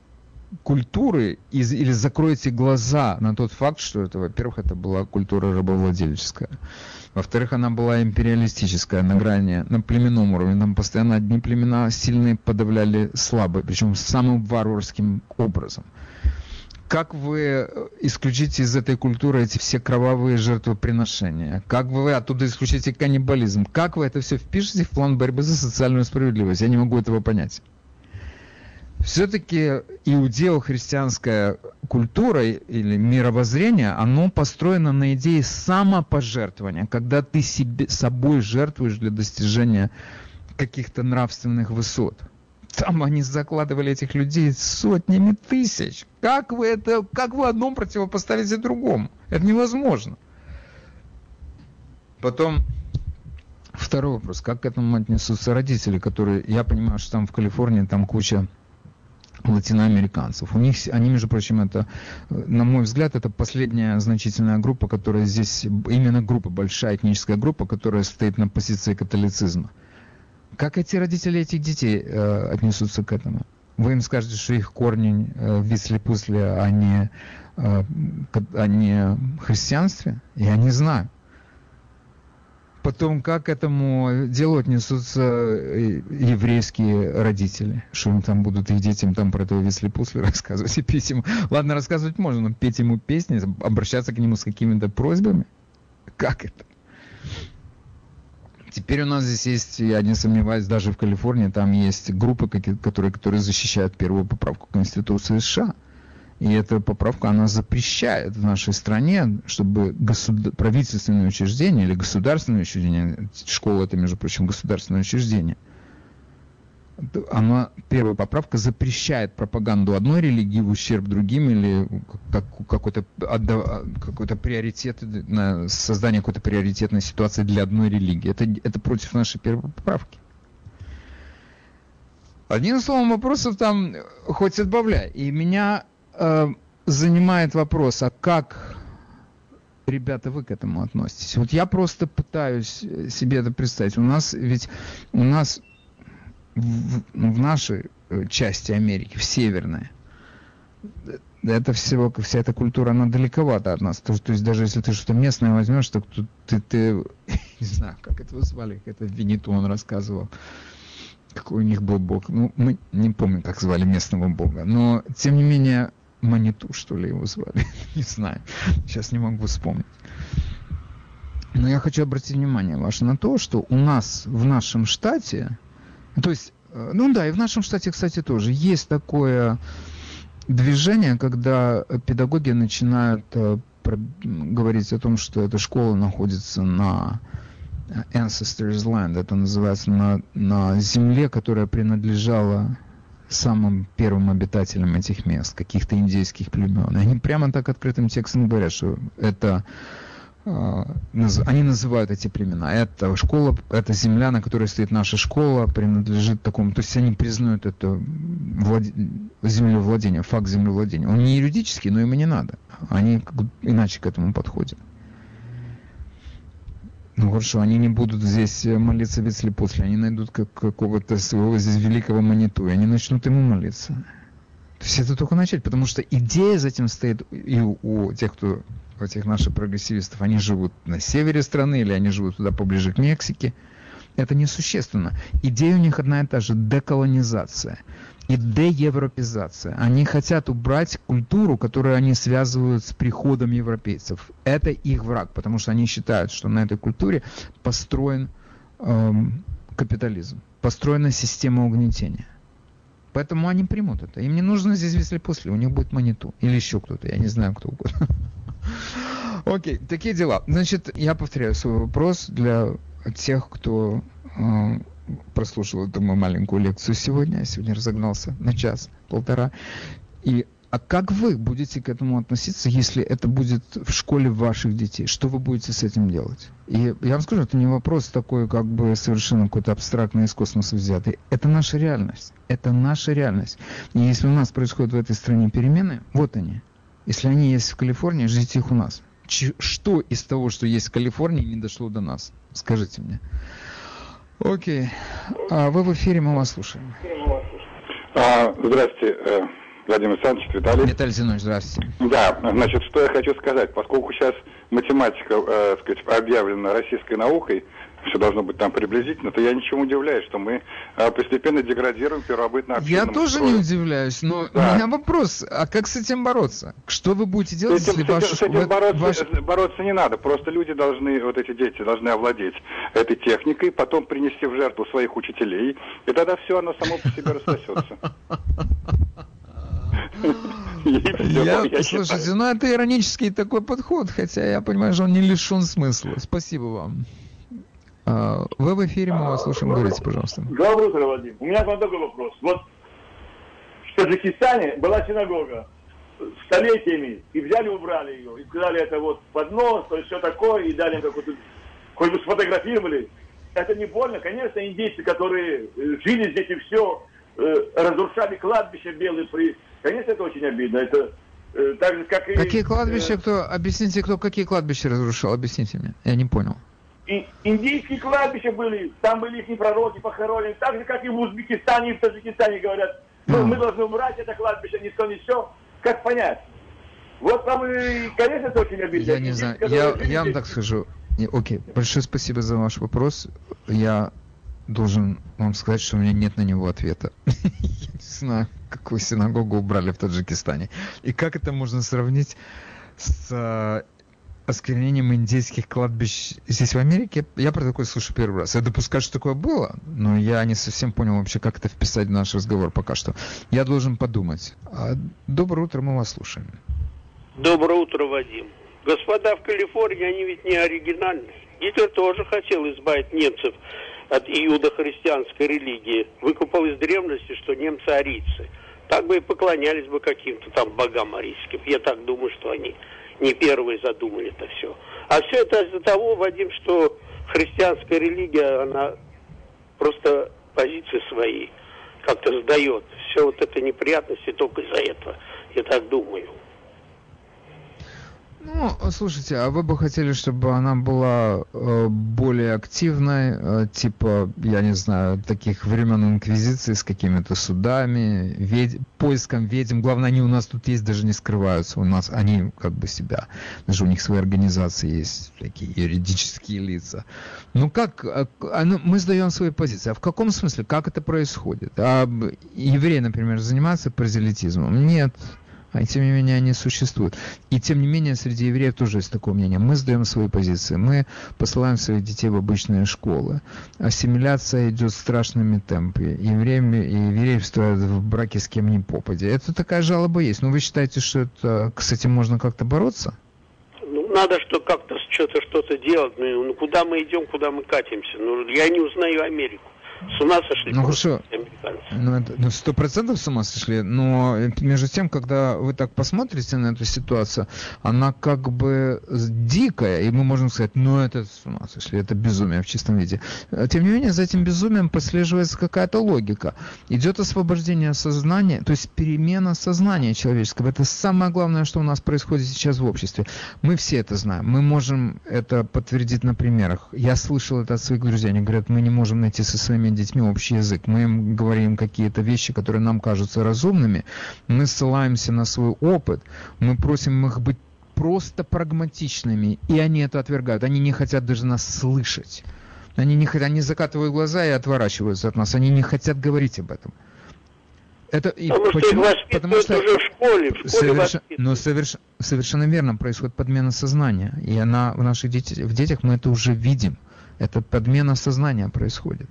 культуры из, или закроете глаза на тот факт, что это, во-первых, это была культура рабовладельческая, во-вторых, она была империалистическая на грани, на племенном уровне. Там постоянно одни племена сильные подавляли слабые, причем самым варварским образом. Как вы э, исключите из этой культуры эти все кровавые жертвоприношения? Как вы оттуда исключите каннибализм? Как вы это все впишете в план борьбы за социальную справедливость? Я не могу этого понять все-таки иудео-христианская культура или мировоззрение, оно построено на идее самопожертвования, когда ты себе, собой жертвуешь для достижения каких-то нравственных высот. Там они закладывали этих людей сотнями тысяч. Как вы это, как вы одном противопоставите другому? Это невозможно. Потом второй вопрос. Как к этому отнесутся родители, которые, я понимаю, что там в Калифорнии там куча латиноамериканцев. У них, они, между прочим, это, на мой взгляд, это последняя значительная группа, которая здесь, именно группа, большая этническая группа, которая стоит на позиции католицизма. Как эти родители этих детей э, отнесутся к этому? Вы им скажете, что их корни э, в висли-пусли, а не, э, а не христианстве? Я не знаю. Потом, как к этому делу отнесутся э, еврейские родители? Что им там будут их детям там про этого Висли Пусли рассказывать и петь ему? Ладно, рассказывать можно, но петь ему песни, обращаться к нему с какими-то просьбами? Как это? Теперь у нас здесь есть, я не сомневаюсь, даже в Калифорнии там есть группы, которые, которые защищают первую поправку Конституции США. И эта поправка, она запрещает в нашей стране, чтобы государ... правительственные учреждения или государственные учреждения, школа это, между прочим, государственное учреждение, она, первая поправка запрещает пропаганду одной религии в ущерб другим или как, какой-то, какой-то приоритет, на создание какой-то приоритетной ситуации для одной религии. Это, это против нашей первой поправки. Одним словом, вопросов там хоть отбавляй. И меня занимает вопрос, а как, ребята, вы к этому относитесь? Вот я просто пытаюсь себе это представить. У нас ведь, у нас в, в нашей э, части Америки, в северной, это всего, вся эта культура, она далековато от нас. То, то есть даже если ты что-то местное возьмешь, то ты, ты, не знаю, как это звали, это Виниту он рассказывал, какой у них был бог. Ну, мы не помним, как звали местного бога, но, тем не менее, Маниту, что ли, его звали, не знаю, сейчас не могу вспомнить. Но я хочу обратить внимание ваше на то, что у нас в нашем штате, то есть, э, ну да, и в нашем штате, кстати, тоже есть такое движение, когда педагоги начинают э, говорить о том, что эта школа находится на Ancestors Land, это называется на, на земле, которая принадлежала самым первым обитателям этих мест, каких-то индейских племен. И они прямо так открытым текстом говорят, что это а, они называют эти племена. Это школа, это земля, на которой стоит наша школа, принадлежит такому, то есть они признают это влад... землевладение, факт землевладения. Он не юридический, но и не надо. Они иначе к этому подходят. Ну хорошо, они не будут здесь молиться если после, они найдут как, какого-то своего здесь великого маниту, и они начнут ему молиться. То есть это только начать, потому что идея за этим стоит и у, у тех, кто у этих наших прогрессивистов, они живут на севере страны или они живут туда поближе к Мексике. Это несущественно. Идея у них одна и та же – деколонизация и деевропизация. Они хотят убрать культуру, которую они связывают с приходом европейцев. Это их враг, потому что они считают, что на этой культуре построен эм, капитализм, построена система угнетения. Поэтому они примут это. Им не нужно здесь если после, у них будет маниту. Или еще кто-то, я не знаю, кто угодно. Окей, такие дела. Значит, я повторяю свой вопрос для тех, кто э, прослушал эту мою маленькую лекцию сегодня. Я сегодня разогнался на час, полтора. И а как вы будете к этому относиться, если это будет в школе ваших детей? Что вы будете с этим делать? И я вам скажу, это не вопрос такой, как бы совершенно какой-то абстрактный из космоса взятый. Это наша реальность. Это наша реальность. И если у нас происходят в этой стране перемены, вот они. Если они есть в Калифорнии, ждите их у нас. Ч- что из того, что есть в Калифорнии, не дошло до нас? Скажите мне. Окей. А вы в эфире, мы вас слушаем. А, здравствуйте, э, Владимир Александрович, Виталий. Виталий Зинович, здравствуйте. Да, значит, что я хочу сказать. Поскольку сейчас математика, э, сказать, объявлена российской наукой, все должно быть там приблизительно, то я ничем удивляюсь, что мы а, постепенно деградируем первобытно Я тоже строю. не удивляюсь, но да. у меня вопрос, а как с этим бороться? Что вы будете делать, с этим, если ваш... С этим бороться, ваш... бороться не надо, просто люди должны, вот эти дети должны овладеть этой техникой, потом принести в жертву своих учителей, и тогда все оно само по себе рассосется. Я, слушайте, ну это иронический такой подход, хотя я понимаю, что он не лишен смысла. Спасибо вам. А, вы в эфире, мы вас слушаем. Говорите, пожалуйста. Доброе утро, Вадим. У меня к вам такой вопрос. Вот в Таджикистане была синагога столетиями, и взяли, убрали ее, и сказали, это вот поднос, то есть все такое, и дали им какую-то, хоть бы сфотографировали. Это не больно. Конечно, индейцы, которые э, жили здесь и все, э, разрушали кладбище белые при... Конечно, это очень обидно. Это э, так же, как и... Какие кладбища, кто... Объясните, кто какие кладбища разрушал? Объясните мне. Я не понял. И индийские кладбища были, там были их пророки похоронены, так же, как и в Узбекистане и в Таджикистане говорят, ну, мы должны убрать это кладбище, ни то, ни все. Как понять? Вот там и, конечно, это очень обидно. Я не знаю, я, я вам так скажу. Окей, большое спасибо за ваш вопрос. Я должен вам сказать, что у меня нет на него ответа. Я не знаю, какую синагогу убрали в Таджикистане. И как это можно сравнить с осквернением индейских кладбищ здесь в Америке, я про такое слышу первый раз. Я допускаю, что такое было, но я не совсем понял вообще, как это вписать в наш разговор пока что. Я должен подумать. А, доброе утро, мы вас слушаем. Доброе утро, Вадим. Господа в Калифорнии, они ведь не оригинальны. Гитлер тоже хотел избавить немцев от иудохристианской религии. Выкупал из древности, что немцы арийцы. Так бы и поклонялись бы каким-то там богам арийским. Я так думаю, что они не первые задумали это все. А все это из-за того, Вадим, что христианская религия, она просто позиции свои как-то сдает. Все вот это неприятности только из-за этого. Я так думаю. Ну, слушайте, а вы бы хотели, чтобы она была э, более активной, э, типа, я не знаю, таких времен инквизиции с какими-то судами, вед... поиском ведьм. Главное, они у нас тут есть, даже не скрываются. У нас они как бы себя, даже у них свои организации есть, такие юридические лица. Ну как, а, а, ну, мы сдаем свои позиции. А в каком смысле? Как это происходит? А евреи, например, занимаются паразелитизмом? Нет а тем не менее они существуют. И тем не менее среди евреев тоже есть такое мнение. Мы сдаем свои позиции, мы посылаем своих детей в обычные школы. Ассимиляция идет страшными темпами. Евреи, евреи вступают в браки с кем ни попади. Это такая жалоба есть. Но вы считаете, что это, с этим можно как-то бороться? Ну, надо что как-то что-то что-то делать. Ну, ну, куда мы идем, куда мы катимся? Ну, я не узнаю Америку. С ума сошли. Ну хорошо. Ну, ну, сто процентов с ума сошли. Но между тем, когда вы так посмотрите на эту ситуацию, она как бы дикая, и мы можем сказать, ну это с ума сошли, это безумие в чистом виде. Тем не менее, за этим безумием прослеживается какая-то логика. Идет освобождение сознания, то есть перемена сознания человеческого. Это самое главное, что у нас происходит сейчас в обществе. Мы все это знаем. Мы можем это подтвердить на примерах. Я слышал это от своих друзей. Они говорят, мы не можем найти со своими детьми общий язык. Мы им говорим какие-то вещи, которые нам кажутся разумными. Мы ссылаемся на свой опыт. Мы просим их быть просто прагматичными. И они это отвергают. Они не хотят даже нас слышать. Они, не, они закатывают глаза и отворачиваются от нас. Они не хотят говорить об этом. Это, и Потому почему? что их Потому что уже в школе. В школе соверш... Но соверш... совершенно верно происходит подмена сознания. И она в наших детях, в детях мы это уже видим. Это подмена сознания происходит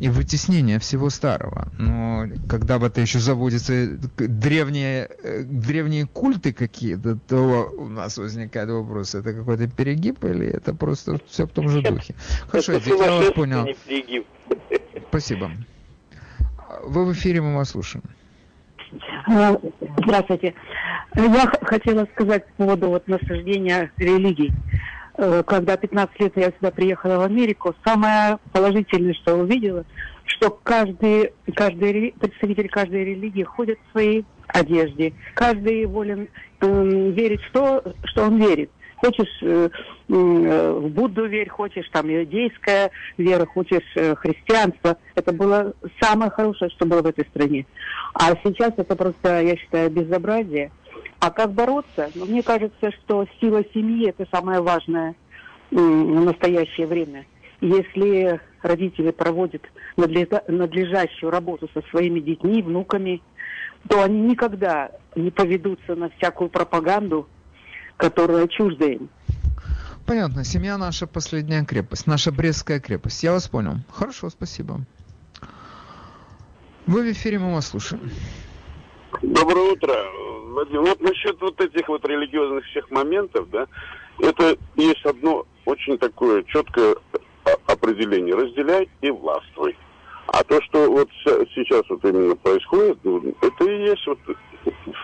и вытеснение всего старого. Но когда в это еще заводятся древние, э, древние культы какие-то, то у нас возникает вопрос, это какой-то перегиб или это просто все в том же духе? Хорошо, я вас понял. Спасибо. Вы в эфире, мы вас слушаем. А, здравствуйте. Я хотела сказать по поводу вот насаждения религий. Э, когда 15 лет я сюда приехала в Америку, самое положительное, что увидела, что каждый, каждый представитель каждой религии ходит в своей одежде. Каждый волен э, верить в то, что он верит. Хочешь э, э, в Будду верь, хочешь там иудейская вера, хочешь э, христианство. Это было самое хорошее, что было в этой стране. А сейчас это просто, я считаю, безобразие. А как бороться? Ну, мне кажется, что сила семьи – это самое важное в настоящее время. Если родители проводят надлежащую работу со своими детьми, внуками, то они никогда не поведутся на всякую пропаганду, которая чужда им. Понятно. Семья наша последняя крепость, наша Брестская крепость. Я вас понял. Хорошо, спасибо. Вы в эфире, мы вас слушаем. Доброе утро. Вадим, вот насчет вот этих вот религиозных всех моментов, да, это есть одно очень такое четкое определение. Разделяй и властвуй. А то, что вот сейчас вот именно происходит, ну, это и есть вот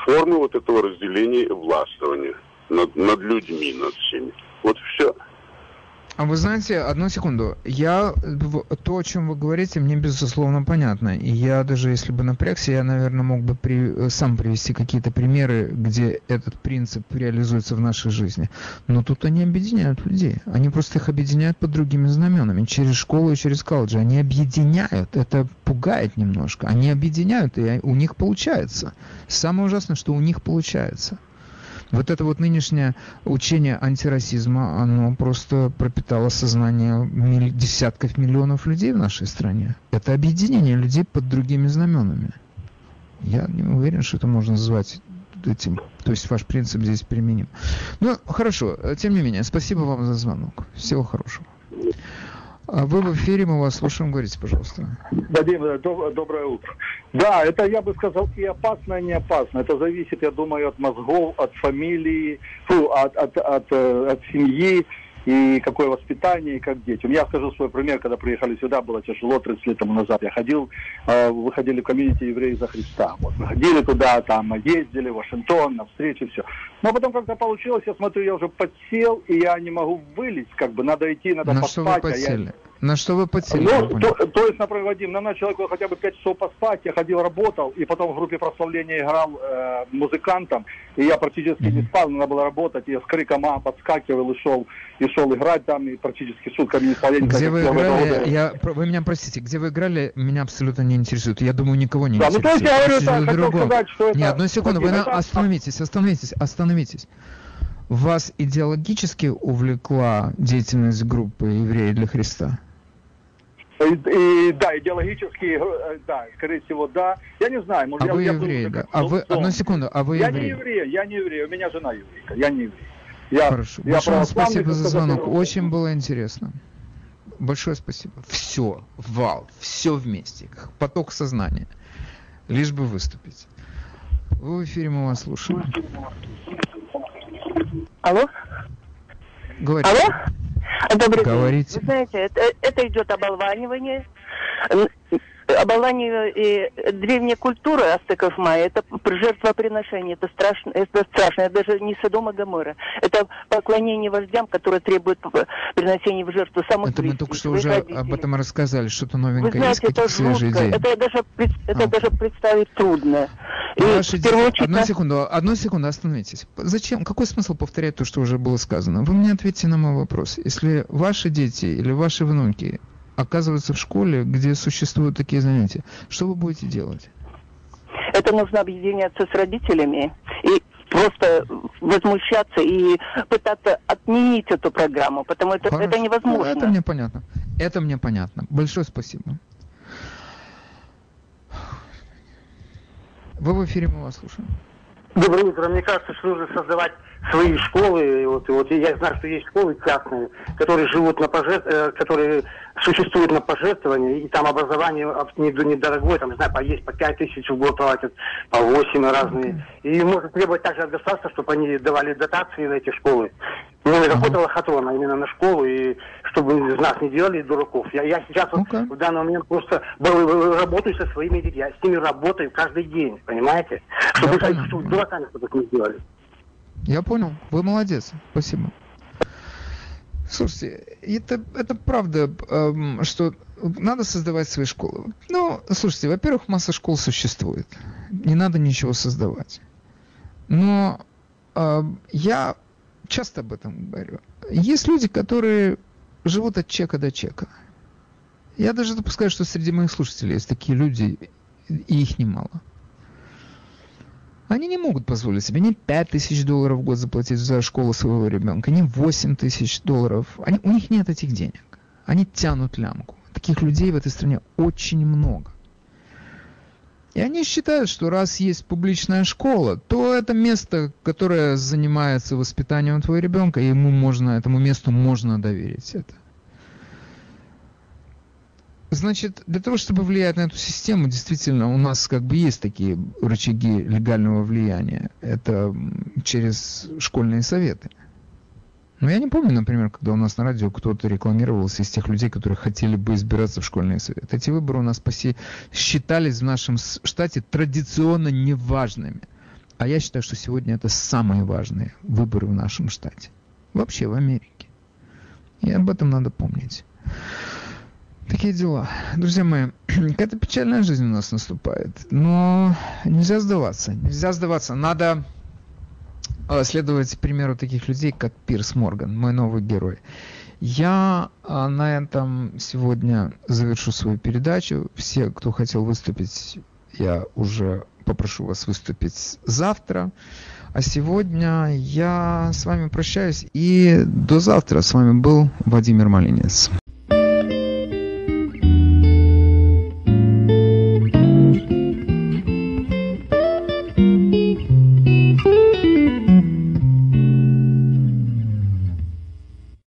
формы вот этого разделения и властвования над, над людьми, над всеми. Вот все. А вы знаете, одну секунду. Я то, о чем вы говорите, мне безусловно понятно. И я даже если бы напрягся, я, наверное, мог бы при, сам привести какие-то примеры, где этот принцип реализуется в нашей жизни. Но тут они объединяют людей. Они просто их объединяют под другими знаменами. Через школу и через колледжи. Они объединяют. Это пугает немножко. Они объединяют, и у них получается. Самое ужасное, что у них получается. Вот это вот нынешнее учение антирасизма, оно просто пропитало сознание миль... десятков миллионов людей в нашей стране. Это объединение людей под другими знаменами. Я не уверен, что это можно назвать этим. То есть ваш принцип здесь применим. Ну, хорошо. Тем не менее, спасибо вам за звонок. Всего хорошего. А вы в эфире, мы вас слушаем. Говорите, пожалуйста. Вадим, доброе утро. Да, это, я бы сказал, и опасно, и не опасно. Это зависит, я думаю, от мозгов, от фамилии, фу, от, от, от, э, от семьи и какое воспитание, и как детям. Я скажу свой пример, когда приехали сюда, было тяжело 30 лет тому назад. Я ходил, э, выходили в комьюнити евреи за Христа. Вот, мы ходили туда, там, ездили в Вашингтон, на встречи, все. Но потом как-то получилось, я смотрю, я уже подсел, и я не могу вылезть, как бы, надо идти, надо на поспать. Что вы подсели? А я На что вы подсели? Ну, то, то есть, например, Вадим, на человеку хотя бы 5 часов поспать, я ходил, работал, и потом в группе прославления играл э, музыкантом, и я практически mm-hmm. не спал, надо было работать, я с криком «а» подскакивал и шел, и шел играть там, и практически сутками не спал. Где вы играли, я, вы меня простите, где вы играли, меня абсолютно не интересует, я думаю, никого не да, интересует. Ну, то есть я говорю, так, хотел сказать, что это... Не, одну секунду, вы на... остановитесь, остановитесь, остановитесь. Вас идеологически увлекла деятельность группы «Евреи для Христа»? И, и, да, идеологически, э, да, скорее всего, да. Я не знаю, может, а я, вы я еврей, был, да? А вы, одну секунду, а вы я еврей? Я не еврей, я не еврей, у меня жена еврейка, я не еврей. Я, Хорошо, я большое спасибо за звонок, очень было интересно. Большое спасибо. Все, вал, все вместе, поток сознания, лишь бы выступить. Вы в эфире, мы вас слушаем. Алло? Говорите. Алло? Добрый Говорите. день. Вы знаете, это, это идет оболванивание. Оболванивание и древняя культура астеков майя, это жертвоприношение, это страшно, это страшно, это даже не Содома Гамора. Это поклонение вождям, которые требуют приносения в жертву самых Это близких, мы только что уже родителей. об этом рассказали, что-то Вы новенькое знаете, есть, это свежие жутко, идеи. это даже, это А. даже представить трудно. И Ваши дети- очередь, Одну секунду, одну секунду, остановитесь. Зачем? Какой смысл повторять то, что уже было сказано? Вы мне ответьте на мой вопрос. Если ваши дети или ваши внуки оказываются в школе, где существуют такие занятия, что вы будете делать? это нужно объединяться с родителями и просто возмущаться и пытаться отменить эту программу, потому что Хорошо. это невозможно. Это мне понятно. Это мне понятно. Большое спасибо. Вы в эфире, мы вас слушаем. Доброе утро. Мне кажется, что нужно создавать свои школы. И Вот, и вот я знаю, что есть школы частные, которые живут на пожертв... э, которые существуют на пожертвования, и там образование недорогое, там, не знаю, по есть по 5 тысяч в год платят, по 8 разные. И можно требовать также от государства, чтобы они давали дотации на эти школы. Не какой-то лохотрон, а именно на школу, и чтобы из нас не делали дураков. Я, я сейчас вот Ну-ка. в данный момент просто работаю со своими детьми, я с ними работаю каждый день, понимаете? Чтобы, понял. чтобы дураками чтобы их не сделали. Я понял. Вы молодец. Спасибо. Слушайте, это, это правда, эм, что надо создавать свои школы. Ну, слушайте, во-первых, масса школ существует. Не надо ничего создавать. Но эм, я часто об этом говорю. Есть люди, которые живут от чека до чека. Я даже допускаю, что среди моих слушателей есть такие люди, и их немало. Они не могут позволить себе ни 5 тысяч долларов в год заплатить за школу своего ребенка, ни 8 тысяч долларов. Они, у них нет этих денег. Они тянут лямку. Таких людей в этой стране очень много. И они считают, что раз есть публичная школа, то это место, которое занимается воспитанием твоего ребенка, ему можно, этому месту можно доверить это. Значит, для того, чтобы влиять на эту систему, действительно, у нас как бы есть такие рычаги легального влияния. Это через школьные советы. Но я не помню, например, когда у нас на радио кто-то рекламировался из тех людей, которые хотели бы избираться в школьные советы. Эти выборы у нас по сей- считались в нашем штате традиционно неважными. А я считаю, что сегодня это самые важные выборы в нашем штате. Вообще в Америке. И об этом надо помнить. Такие дела. Друзья мои, какая-то печальная жизнь у нас наступает. Но нельзя сдаваться. Нельзя сдаваться. Надо следовать примеру таких людей, как Пирс Морган, мой новый герой. Я э, на этом сегодня завершу свою передачу. Все, кто хотел выступить, я уже попрошу вас выступить завтра. А сегодня я с вами прощаюсь и до завтра. С вами был Владимир Малинец.